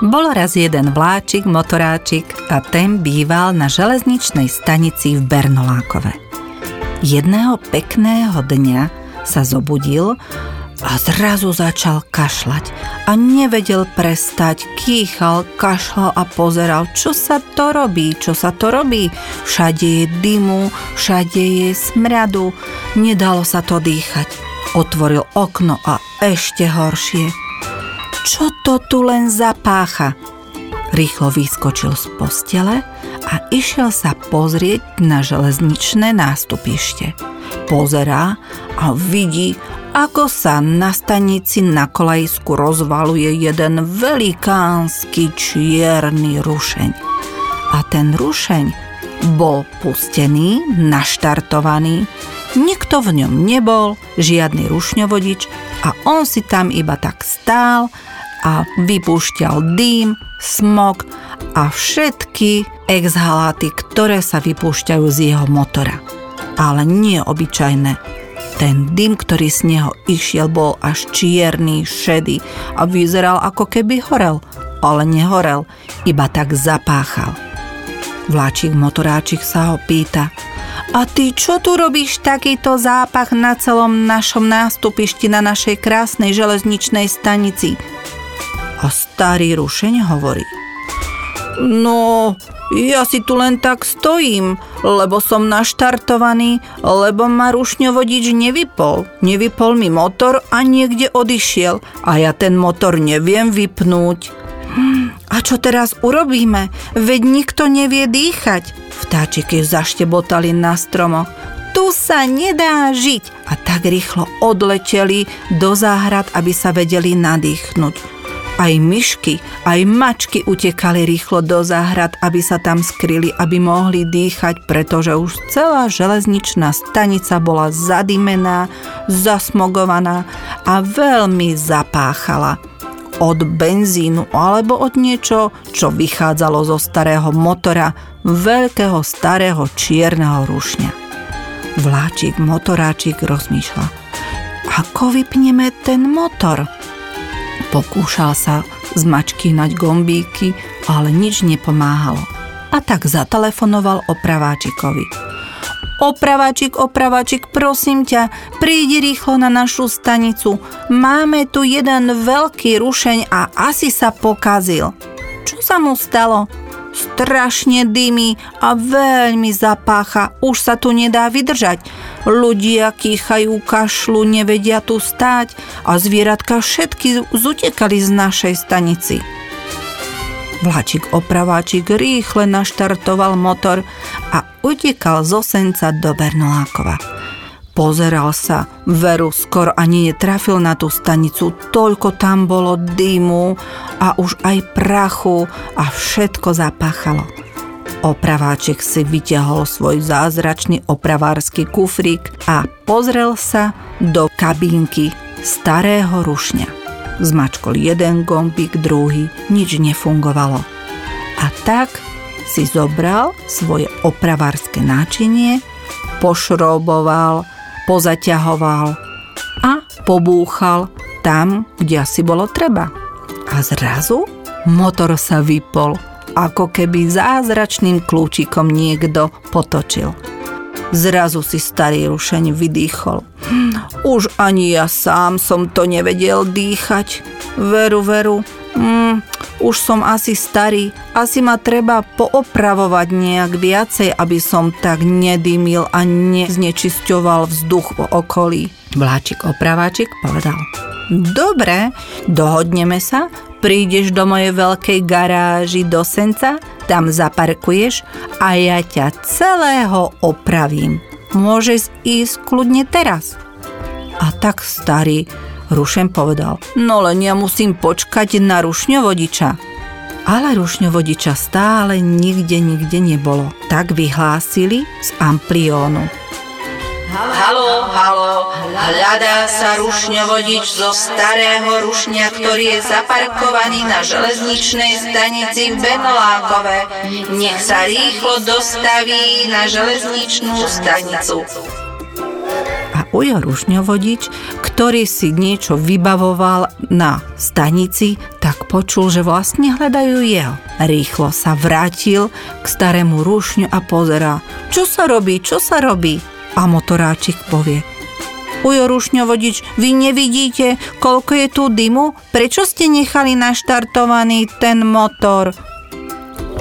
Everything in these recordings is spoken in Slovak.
Bol raz jeden vláčik, motoráčik a ten býval na železničnej stanici v Bernolákove. Jedného pekného dňa sa zobudil a zrazu začal kašľať a nevedel prestať, kýchal, kašľal a pozeral, čo sa to robí, čo sa to robí. Všade je dymu, všade je smradu, nedalo sa to dýchať. Otvoril okno a ešte horšie. Čo to tu len zapácha? Rýchlo vyskočil z postele a išiel sa pozrieť na železničné nástupište. Pozerá a vidí, ako sa na stanici na kolajsku rozvaluje jeden velikánsky čierny rušeň. A ten rušeň bol pustený, naštartovaný, nikto v ňom nebol, žiadny rušňovodič a on si tam iba tak stál a vypúšťal dým, smog a všetky exhaláty, ktoré sa vypúšťajú z jeho motora. Ale nie obyčajné, ten dym, ktorý z neho išiel, bol až čierny, šedý a vyzeral ako keby horel, ale nehorel, iba tak zapáchal. Vláčik motoráčik sa ho pýta, a ty čo tu robíš takýto zápach na celom našom nástupišti na našej krásnej železničnej stanici? A starý rušeň hovorí, no, ja si tu len tak stojím, lebo som naštartovaný, lebo ma rušňovodič nevypol. Nevypol mi motor a niekde odišiel a ja ten motor neviem vypnúť. Hm, a čo teraz urobíme? Veď nikto nevie dýchať. Vtáčiky zaštebotali na stromoch. Tu sa nedá žiť. A tak rýchlo odleteli do záhrad, aby sa vedeli nadýchnuť. Aj myšky, aj mačky utekali rýchlo do záhrad, aby sa tam skryli, aby mohli dýchať, pretože už celá železničná stanica bola zadimená, zasmogovaná a veľmi zapáchala od benzínu alebo od niečo, čo vychádzalo zo starého motora, veľkého starého čierneho rušňa. Vláčik, motoráčik rozmýšľa. Ako vypneme ten motor? Pokúšal sa zmačkínať gombíky, ale nič nepomáhalo. A tak zatelefonoval opraváčikovi. Opraváčik, opraváčik, prosím ťa, prídi rýchlo na našu stanicu. Máme tu jeden veľký rušeň a asi sa pokazil. Čo sa mu stalo? strašne dymy a veľmi zapácha, už sa tu nedá vydržať. Ľudia kýchajú kašlu, nevedia tu stáť a zvieratka všetky zutekali z našej stanici. Vláčik opraváčik rýchle naštartoval motor a utekal z Osenca do Bernolákova. Pozeral sa, veru skoro ani netrafil na tú stanicu, toľko tam bolo dymu a už aj prachu a všetko zapáchalo. Opraváček si vyťahol svoj zázračný opravársky kufrík a pozrel sa do kabínky starého rušňa. Zmačkol jeden gombík, druhý, nič nefungovalo. A tak si zobral svoje opravárske náčinie, pošroboval pozaťahoval a pobúchal tam, kde asi bolo treba. A zrazu motor sa vypol, ako keby zázračným kľúčikom niekto potočil. Zrazu si starý rušeň vydýchol. Už ani ja sám som to nevedel dýchať. Veru, veru, mm, už som asi starý, asi ma treba poopravovať nejak viacej, aby som tak nedymil a neznečisťoval vzduch po okolí. Vláčik opraváčik povedal. Dobre, dohodneme sa, prídeš do mojej veľkej garáži do Senca, tam zaparkuješ a ja ťa celého opravím. Môžeš ísť kľudne teraz. A tak starý Rušem povedal, no len ja musím počkať na rušňovodiča. Ale rušňovodiča stále nikde, nikde nebolo. Tak vyhlásili z ampliónu. Halo, halo, hľadá sa rušňovodič zo starého rušňa, ktorý je zaparkovaný na železničnej stanici v Benolákove. Nech sa rýchlo dostaví na železničnú stanicu Ujo Rušňovodič, ktorý si niečo vybavoval na stanici, tak počul, že vlastne hľadajú jeho. Rýchlo sa vrátil k starému rušňu a pozerá, čo sa robí, čo sa robí. A motoráčik povie, Ujo Rušňovodič, vy nevidíte, koľko je tu dymu? Prečo ste nechali naštartovaný ten motor?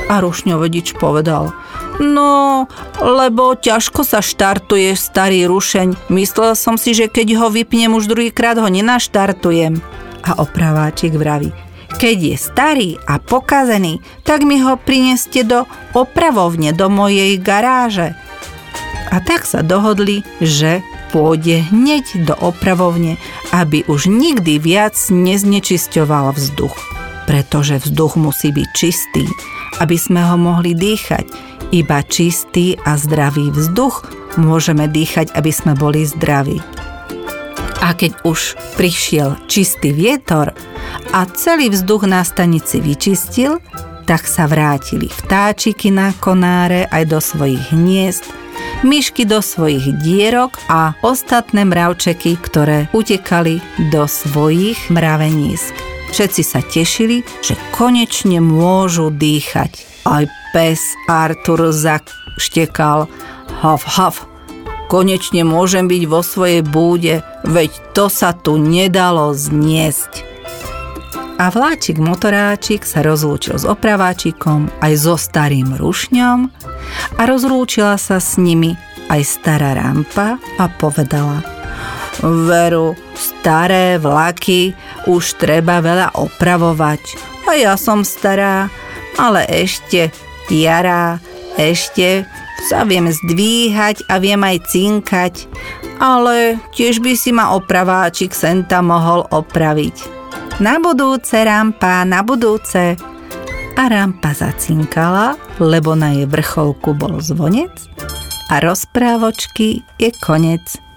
A Rušňovodič povedal, No, lebo ťažko sa štartuje starý rušeň. Myslel som si, že keď ho vypnem už druhýkrát ho nenaštartujem. A opraváčik vraví, keď je starý a pokazený, tak mi ho prineste do opravovne, do mojej garáže. A tak sa dohodli, že pôjde hneď do opravovne, aby už nikdy viac neznečisťoval vzduch. Pretože vzduch musí byť čistý, aby sme ho mohli dýchať iba čistý a zdravý vzduch môžeme dýchať, aby sme boli zdraví. A keď už prišiel čistý vietor a celý vzduch na stanici vyčistil, tak sa vrátili vtáčiky na konáre aj do svojich hniezd, myšky do svojich dierok a ostatné mravčeky, ktoré utekali do svojich mravenísk. Všetci sa tešili, že konečne môžu dýchať. Aj pes Artur zaštekal. Hav, hav, konečne môžem byť vo svojej búde, veď to sa tu nedalo zniesť. A vláčik motoráčik sa rozlúčil s opraváčikom aj so starým rušňom a rozlúčila sa s nimi aj stará rampa a povedala Veru, staré vlaky už treba veľa opravovať. A ja som stará, ale ešte jara, ešte sa viem zdvíhať a viem aj cinkať, ale tiež by si ma opraváčik senta mohol opraviť. Na budúce, Rampa, na budúce. A Rampa zacinkala, lebo na jej vrcholku bol zvonec a rozprávočky je konec.